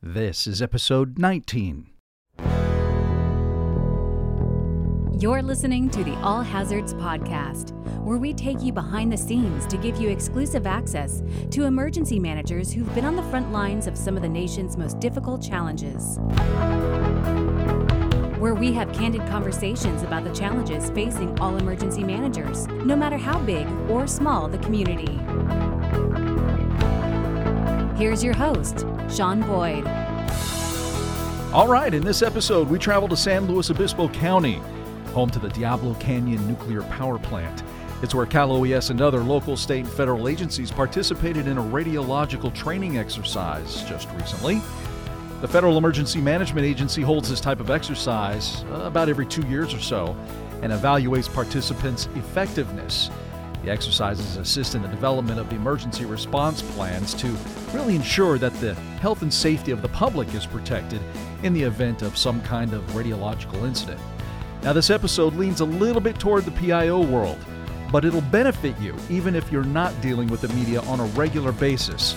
This is episode 19. You're listening to the All Hazards Podcast, where we take you behind the scenes to give you exclusive access to emergency managers who've been on the front lines of some of the nation's most difficult challenges. Where we have candid conversations about the challenges facing all emergency managers, no matter how big or small the community. Here's your host, Sean Boyd. All right, in this episode, we travel to San Luis Obispo County, home to the Diablo Canyon Nuclear Power Plant. It's where Cal OES and other local, state, and federal agencies participated in a radiological training exercise just recently. The Federal Emergency Management Agency holds this type of exercise uh, about every two years or so and evaluates participants' effectiveness. The exercises assist in the development of emergency response plans to really ensure that the health and safety of the public is protected in the event of some kind of radiological incident. Now, this episode leans a little bit toward the PIO world, but it'll benefit you even if you're not dealing with the media on a regular basis.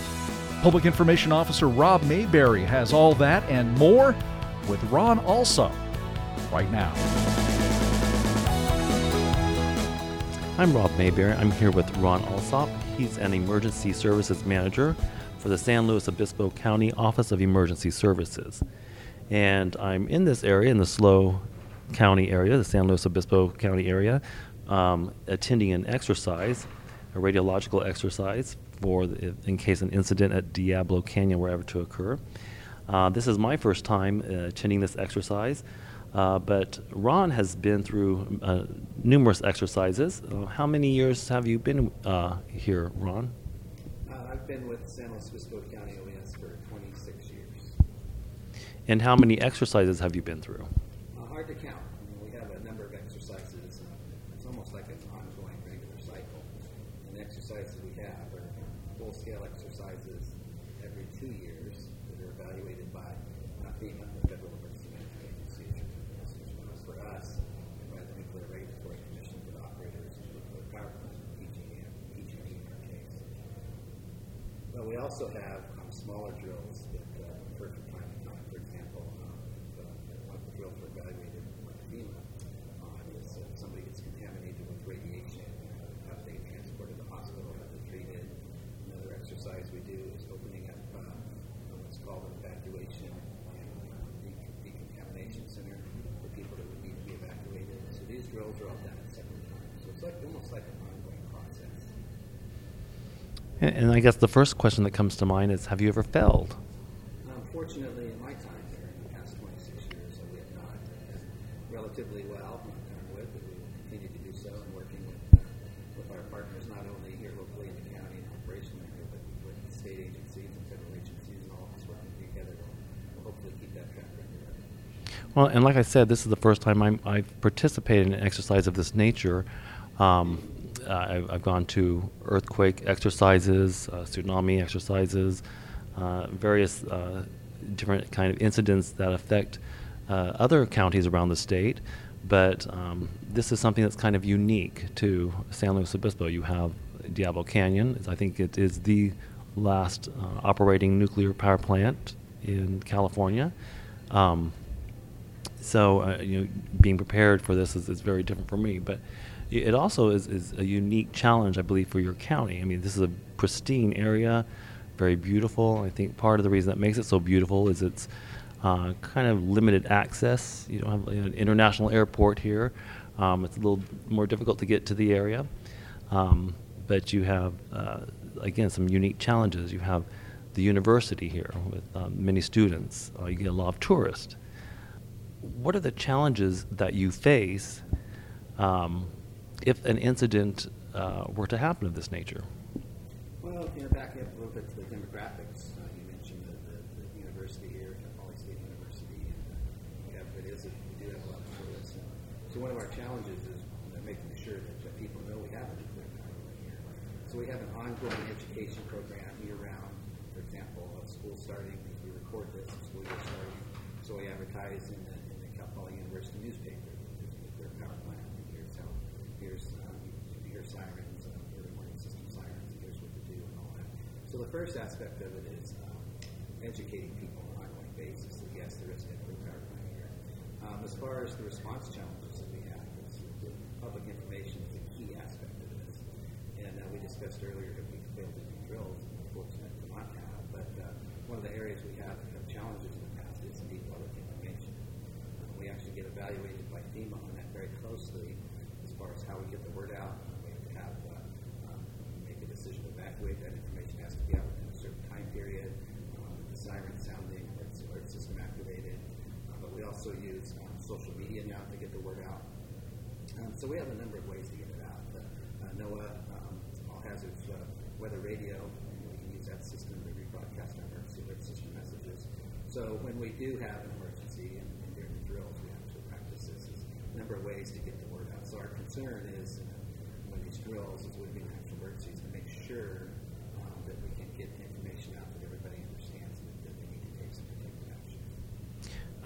Public Information Officer Rob Mayberry has all that and more with Ron Alsop right now. I'm Rob Mayberry. I'm here with Ron Alsop. He's an emergency services manager for the San Luis Obispo County Office of Emergency Services. And I'm in this area, in the SLO County area, the San Luis Obispo County area, um, attending an exercise, a radiological exercise, for the, in case an incident at Diablo Canyon were ever to occur. Uh, this is my first time uh, attending this exercise. Uh, but Ron has been through uh, numerous exercises. Uh, how many years have you been uh, here, Ron? Uh, I've been with San Luis Obispo County OES for 26 years. And how many exercises have you been through? Uh, hard to count. I mean, we have a number of exercises. it's almost like an ongoing regular cycle. And the exercises we have are full-scale exercises every two years that are evaluated by FEMA, the Federal Emergency Management Agency, as well as for us, and by the Nuclear Regulatory Commission for the operators of nuclear power plants, PG&E, PG&E in our case. But we also have um, smaller drills that uh, occur from time to time. For example, um, the, one of the by FEMA on is if somebody gets contaminated with radiation, how do they transport to the hospital, how they treated. Another exercise we do is opening up uh, what's called an evacuation and uh, de- decontamination center for people that would need to be evacuated. So these drills are all done at separate times. So it's like almost like process. And, and I guess the first question that comes to mind is Have you ever failed? Unfortunately, in my time here, in the past 26 years, we have not relatively well, on wood, but we will continue to do so and working with, uh, with our partners, not only here locally in the county and operationally but with state agencies and federal agencies and all of us working together to to hopefully keep that track record. Well, and like I said, this is the first time I'm, I've participated in an exercise of this nature. Um, uh, I've, I've gone to earthquake exercises, uh, tsunami exercises, uh, various different kind of incidents that affect other counties around the state. But um, this is something that's kind of unique to San Luis Obispo. You have Diablo Canyon. I think it is the last uh, operating nuclear power plant in California. Um, so uh, you know, being prepared for this is, is very different for me. But i- it also is, is a unique challenge, I believe, for your county. I mean, this is a pristine area, very beautiful. I think part of the reason that makes it so beautiful is it's uh, kind of limited access. You don't have an international airport here. Um, it's a little more difficult to get to the area. Um, but you have, uh, again, some unique challenges. You have the university here with um, many students. Uh, you get a lot of tourists what are the challenges that you face um, if an incident uh, were to happen of this nature? Well, you know, back up a little bit to the demographics, uh, you mentioned the, the, the university here, Poly State University, and uh, have, it is, a, we do have a lot of tourists. So one of our challenges is making sure that, people know we have a nuclear power here. So we have an ongoing education program year round. For example, of school starting, we record this, school year starting. So we advertise in the, in the Cal Poly University newspaper. that There's a nuclear power plant. and Here's how, here's, um, you hear sirens, um, early warning system sirens, and here's what to do and all that. So the first aspect of it is um, educating people on an ongoing basis that yes, there is a nuclear power plant here. Um, as far as the response challenges that we have, public information is a key aspect of this. And uh, we discussed earlier that we failed to do drills, fortunate to not have. But uh, one of the areas we have, have challenges in the past is indeed public information. Uh, we actually get evaluated by FEMA on that very closely as far as how we get the word out. We have to have uh, um, make a decision to evacuate that information has to be out within a certain time period. Um, the siren sounding, alert, alert system activated. Uh, but we also use um, social media now to get the word out. Um, so we have a number of ways to get it out. Uh, uh, NOAA, um, All Hazards uh, Weather Radio, we can use that system to rebroadcast our emergency alert system messages. So when we do have an emergency and, and during the drills, we actually practice this. There's a number of ways to get the word out. So our concern is uh, when these drills, as would be an emergencies, to make sure um, that we can get the information out that everybody understands that, that they need to take some protective action.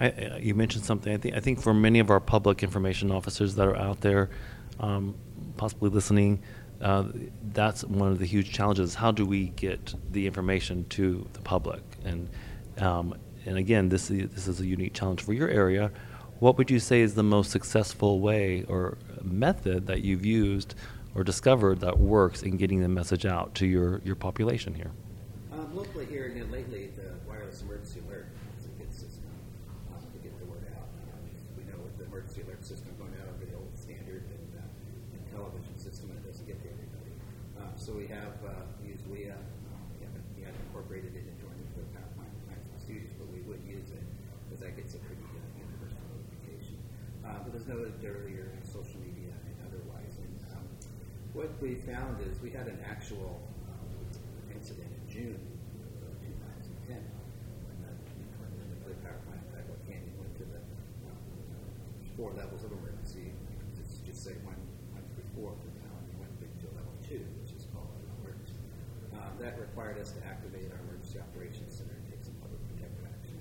I, you mentioned something. I think I think for many of our public information officers that are out there, um, possibly listening, uh, that's one of the huge challenges. How do we get the information to the public? And um, and again, this is, this is a unique challenge for your area. What would you say is the most successful way or method that you've used or discovered that works in getting the message out to your, your population here? Um, locally here, again, lately, the wireless emergency alert is a good system um, to get the word out. Um, we know with the emergency alert system going out over the old standard and, uh, and television system, it doesn't get to everybody. Um, so we have uh, used WEA. Um, we haven't, we it our nuclear power plant plants and studios, but we would use it because that gets a pretty uh, universal notification. Uh, but as noted earlier, social media and otherwise. And um, what we found is we had an actual um, incident in June of 2010 when the, when the nuclear power plant at Diablo Canyon went to the um, four levels of emergency. Let's just say one, one through four for now, and went to level two, which is called an alert. Um, that required us to activate our emergency operations center and take some public protective action.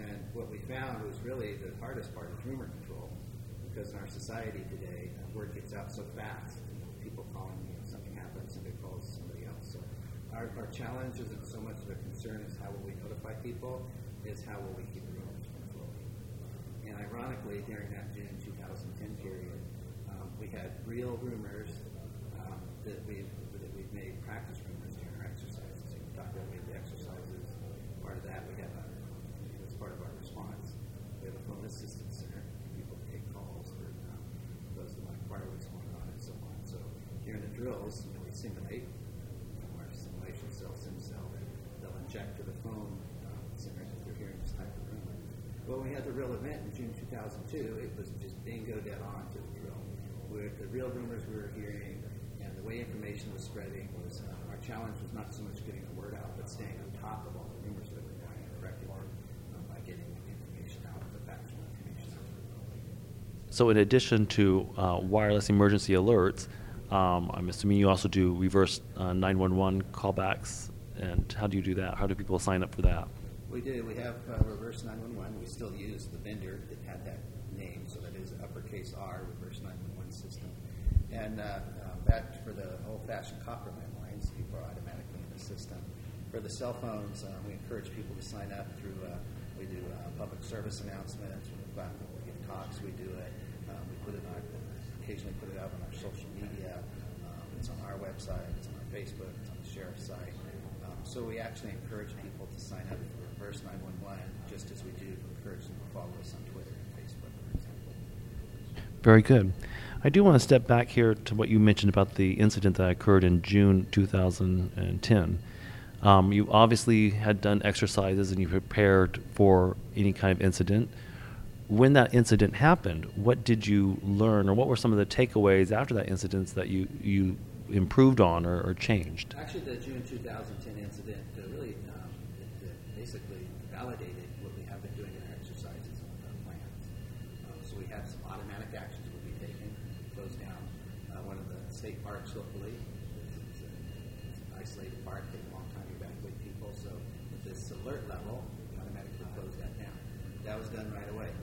And what we found was really the hardest part is rumor control, because in our society today, uh, word gets out so fast. People calling you, know, something happens, somebody calls somebody else. So our, our challenge isn't so much of a concern as how will we notify people, is how will we keep the rumors from flowing. And ironically, during that June 2010 period, um, we had real rumors um, that we've that we've made practice rumors during our exercises. So we talked about we have the exercises. Part of that, we have a, as part of our response, we have a phone assistance center. People take calls for um, those that inquire what's going on and so on. So during the drills, you know, we simulate. Um, our simulation cell, SimCell, they'll inject to the phone um, centers if they're hearing this type of rumor. Well, we had the real event in June 2002, it was just bingo dead on to the drill. With the real rumors we were hearing and the way information was spreading was uh, our challenge was not so much getting the word out, but staying on top of all the rumors that were going and correcting them um, by getting information out, the factual information out to the public. So, in addition to uh, wireless emergency alerts, um, I'm assuming you also do reverse uh, 911 callbacks. And how do you do that? How do people sign up for that? We do. We have uh, reverse 911. We still use the vendor that had that name, so that is uppercase R, reverse 911 system. And uh, um, that for the old-fashioned copper landlines, people are automatically in the system. For the cell phones, uh, we encourage people to sign up through. Uh, we do public service announcements. We give talks. We do it. Put it on. Occasionally, put it out on our social media. Um, it's on our website. It's on our Facebook. It's on the sheriff's site. Um, so we actually encourage people to sign up for Reverse 911, just as we do encourage them to follow us on Twitter and Facebook, for example. Very good. I do want to step back here to what you mentioned about the incident that occurred in June 2010. Um, you obviously had done exercises and you prepared for any kind of incident. When that incident happened, what did you learn, or what were some of the takeaways after that incident that you, you improved on or, or changed? Actually, the June 2010 incident uh, really um, it, basically validated what we have been doing in our exercises and our plans. Um, so we have some automatic actions we'll be taking. Close down uh, one of the state parks locally. It's, an isolated park, takes a long time to evacuate people. So with this alert level, we automatically close that down. That was done right away,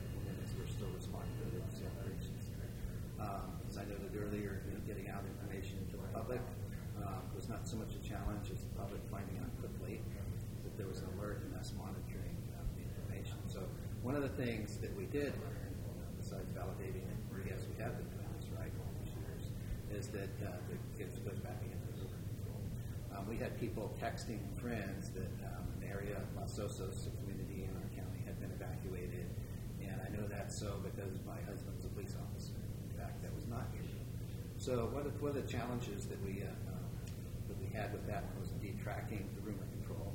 Um, as I noted earlier, you know, getting out information to the public uh, was not so much a challenge as the public finding out quickly that there was an alert and us monitoring uh, the information. So one of the things that we did besides validating it, yes, we have been doing this right all these years, is that uh, the kids goes back into the river control. Um, we had people texting friends that um, an area, Los Osos, a community in our county, had been evacuated, and I know that so because my husband's a police officer. In fact, that was not true. So one of, the challenges that we uh, um, that we had with that was indeed tracking the rumor control,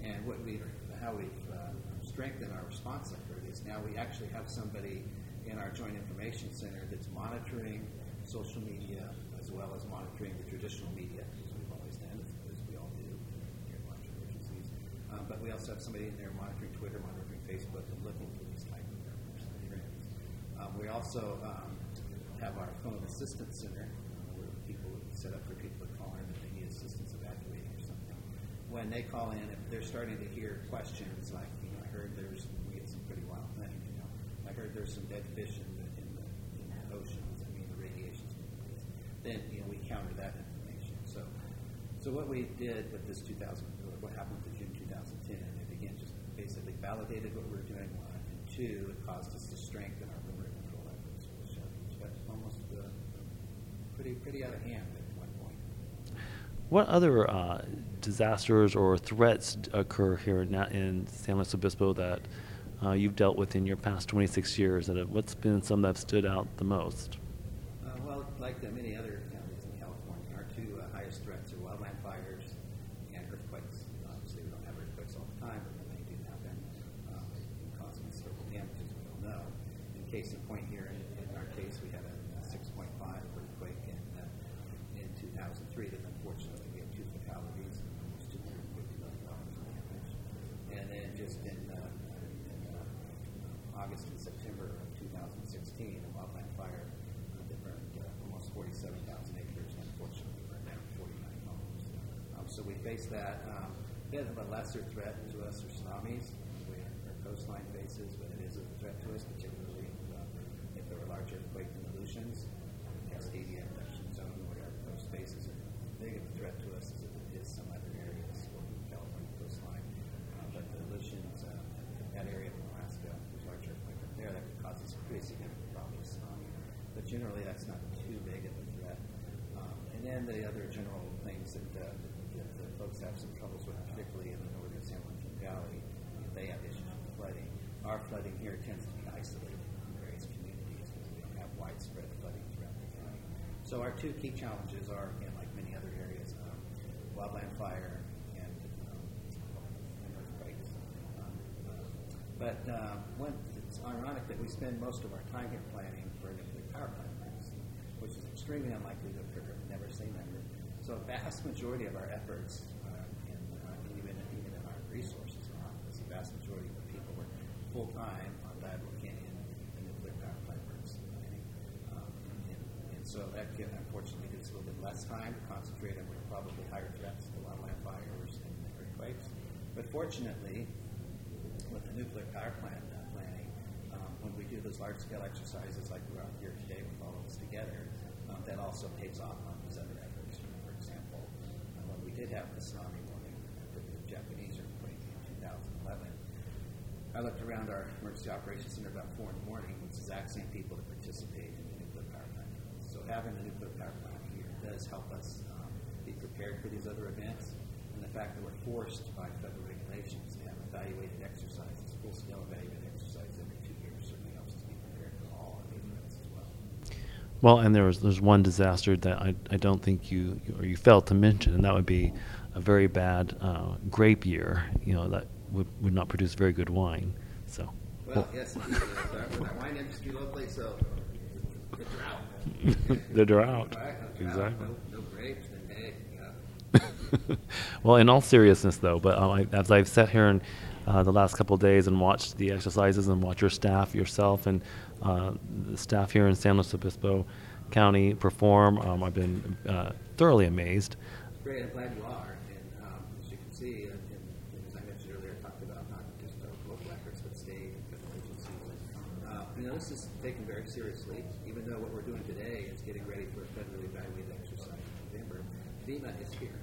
and what we how we've uh, strengthened our response effort is now we actually have somebody in our Joint Information Center that's monitoring social media as well as monitoring the traditional media, as we've always done, as, we all do Emergencies. Um, but we also have somebody in there monitoring Twitter, monitoring Facebook, and looking for these type of trends. Um, we also um, have our phone assistance center where people set up for people to call in if they need assistance evacuating or something. When they call in, if they're starting to hear questions like, you know, I heard there's we get some pretty wild things. You know, I heard there's some dead fish in the in the, in the oceans. I mean, the radiation's then you know we counter that information. So, so what we did with this 2000, what happened to June 2010, it again just basically validated what we were doing. One and two, it caused us to strengthen our rumor control efforts, which, uh, which got almost uh, out of hand at one point. What other uh, disasters or threats occur here in, in San Luis Obispo that uh, you've dealt with in your past 26 years? And what's been some that have stood out the most? Uh, well, like many other counties in California, our two uh, highest threats are wildland fires and earthquakes. Obviously, we don't have earthquakes all the time, but when they do happen, um, they can cause considerable damage, as we all know. In case in point here, in, in our case, we had a, a 6.5 earthquake in, uh, in 2003 that unfortunately we had two fatalities and almost 250 million dollars in damage. And then just in, uh, in uh, August and September of 2016, a wildland fire uh, that burned uh, almost 47,000 acres and unfortunately burned down 49 homes. Um, so we face that. Um, bit of a lesser threat to us are tsunamis. Our coastline faces, but it is a threat to us, particularly uh, if there were large earthquake the Cascadia subduction zone, where our coast faces are big of a threat to us as it is some other areas along the California coastline. Uh, but the Aleutians, uh, that area of Alaska, there's large earthquake up there that could cause us pretty significant problems. tsunami. But generally, that's not too big of a threat. Um, and then the other general things that, uh, that the folks have some troubles with, particularly in the northern San Joaquin Valley, they have issues with flooding. Our flooding here tends to be isolated in various communities because we don't have widespread flooding throughout the county. So our two key challenges are, again, like many other areas, um, wildland fire and, um, and earthquakes. Um, uh, but uh, one, it's ironic that we spend most of our time here planning for a nuclear power plant which is extremely unlikely to occur. Never say never. So a vast majority of our efforts, uh, and uh, even even in our resources, a vast majority of the people work full time on Diablo Canyon and nuclear power plant emergency planning. Um, and, and so that can, unfortunately gives a little bit less time to concentrate on where probably higher threats to wildland fires and earthquakes. But fortunately, with the nuclear power plant uh, planning, um, when we do those large scale exercises like we're out here today with all of us together, um, that also pays off on these other efforts. For example, uh, when we did have the tsunami warning after the Japanese earthquake in 2011, I looked around our emergency operations center about four in the morning. It's the exact same people that participate in the nuclear power plant. So having the nuclear power plant here does help us um, be prepared for these other events. And the fact that we're forced by federal regulations to have evaluated exercises, full-scale evaluated exercises every two years, certainly helps us be prepared for all of the events as well. Well, and there was there's one disaster that I, I don't think you or you failed to mention, and that would be a very bad uh, grape year. You know that would, would not produce very good wine. So. Well, yes, indeed. With our wine industry locally, so the drought. the drought. Right, no drought, Exactly. No, no grapes, then hey, you know. well, in all seriousness, though, but um, I, as I've sat here and uh, the last couple of days and watched the exercises and watched your staff, yourself, and uh, the staff here in San Luis Obispo County perform, um, I've been uh, thoroughly amazed. Great, I'm glad you are. And um, as you can see, and, and as I mentioned earlier, I talked about not just our local efforts, but state and federal agencies. And, uh, you know, this is taken very seriously, even though what we're doing today is getting ready for a federally evaluated exercise in November. FEMA is here.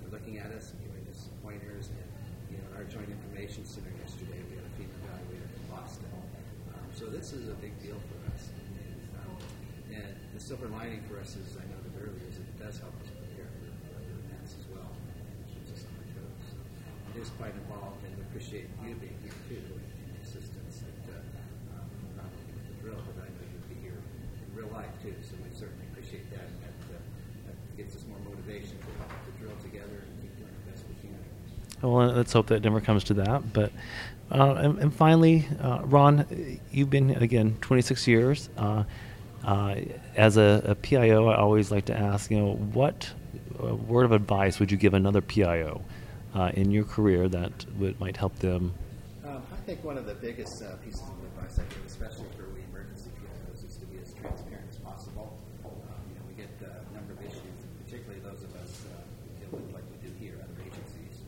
They're looking at us giving us pointers. And, you know, our Joint Information Center yesterday, we had a FEMA evaluator from Boston. Um, so this is a big deal for us. And, um, and the silver lining for us is, I noted earlier, is it does help us prepare for other events as well. It keeps us on our toes. So it is quite involved, and we appreciate you being here too, and the assistance that uh, um, not only with the drill, but I know you'll be here in real life too. So we certainly appreciate that, and that, uh, that gives us more motivation to, to drill together and keep doing the best we can. Well, let's hope that it never comes to that. But uh, and, and, finally, uh, Ron, you've been again 26 years. Uh, uh as a, a, PIO, I always like to ask, you know, what uh, word of advice would you give another PIO uh, in your career that would, might help them? Um, I think one of the biggest pieces of advice I give, especially for we emergency PIOs, is to be as transparent as possible. Um, you know, we get a number of issues, particularly those of us who deal with, like we do here, other agencies.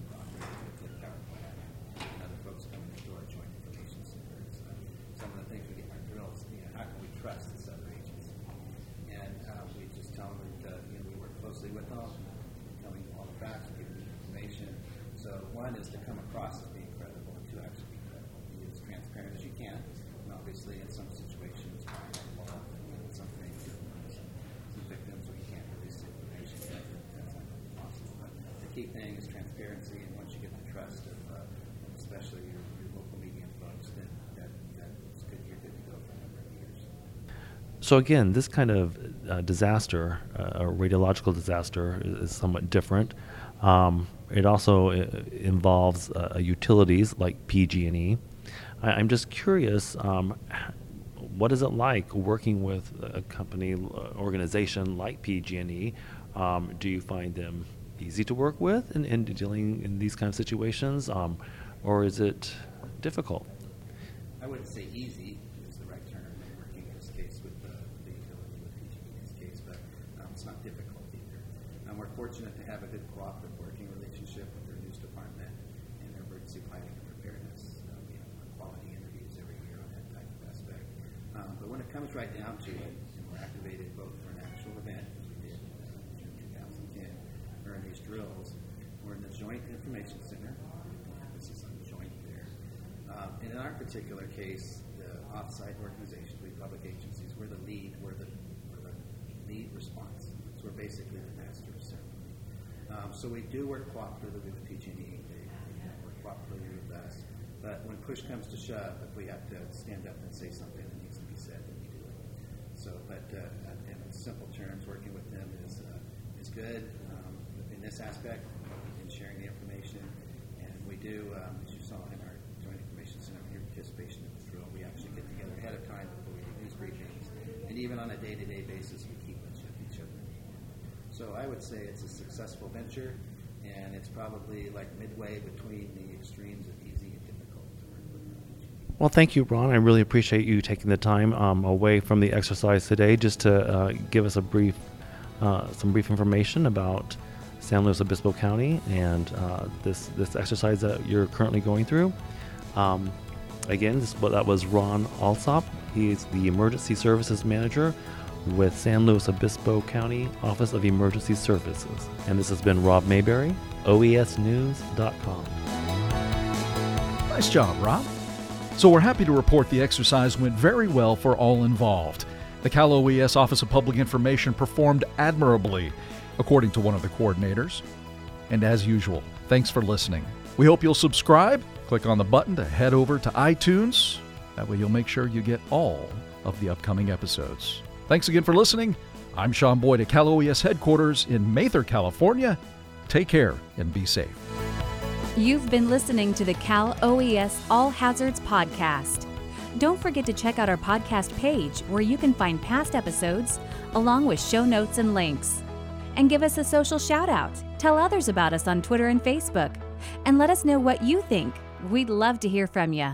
one is to come across as being credible, and two, actually be credible. Be as transparent as you can. And obviously, in some situations, law, in some things, some, some victims, we can't release information. That's not really possible. But the key thing is transparency, and once you get the trust of, uh, especially your, your local media folks, then that, that's good. You're good to go for a number of years. So again, this kind of uh, disaster, uh, a radiological disaster, is, is somewhat different. Um, it also uh, involves uh, utilities like PG&E. I, am just curious, um, what is it like working with a company, organization like PG&E? Um, do you find them easy to work with in, in dealing in these kind of situations, um, or is it difficult? I wouldn't say easy is the right term in working in this case with the, the utility with PG&E in this case, but um, it's not difficult either. And we're fortunate to have a good cooperative working relationship with their news department and their emergency planning and preparedness. Uh, we have quality interviews every year on that type of aspect. Um, but when it comes right down to it, and we're activated both for an actual event, as we did uh, in 2010, or in these drills, we're in the Joint Information Center. This is on joint there. Um, and in our particular case, the offsite organizations, we public agencies, we're the lead, we're the, we're the lead response. So we're basically the master of. Um, so we do work cooperatively with PG&E. They, they work cooperatively with us. But when push comes to shove, if we have to stand up and say something that needs to be said, then we do it. So, but uh, in simple terms, working with them is uh, is good this aspect in sharing the information. And we do, um, as you saw in our joint information center, your participation in the drill, we actually get together ahead of time before we do news briefings, and even on a day-to-day basis, we keep in touch with each other. so I would say it's a successful venture, and it's probably like midway between the extremes of easy and difficult to. Well, thank you, Ron. I really appreciate you taking the time um, away from the exercise today just to uh, give us a brief, uh, some brief information about San Luis Obispo County and uh, this this exercise that you're currently going through. Um, again, this, that was Ron Alsop. He is the Emergency Services Manager with San Luis Obispo County Office of Emergency Services. And this has been Rob Mayberry, OESnews.com. Nice job, Rob. So we're happy to report the exercise went very well for all involved. The Cal OES Office of Public Information performed admirably, according to one of the coordinators. And as usual, thanks for listening. We hope you'll subscribe, click on the button to head over to iTunes. That way you'll make sure you get all of the upcoming episodes. Thanks again for listening. I'm Sean Boyd at Cal OES headquarters in Mather, California. Take care and be safe. You've been listening to the Cal OES All Hazards Podcast. Don't forget to check out our podcast page where you can find past episodes along with show notes and links. And give us a social shout out. Tell others about us on Twitter and Facebook. And let us know what you think. We'd love to hear from you.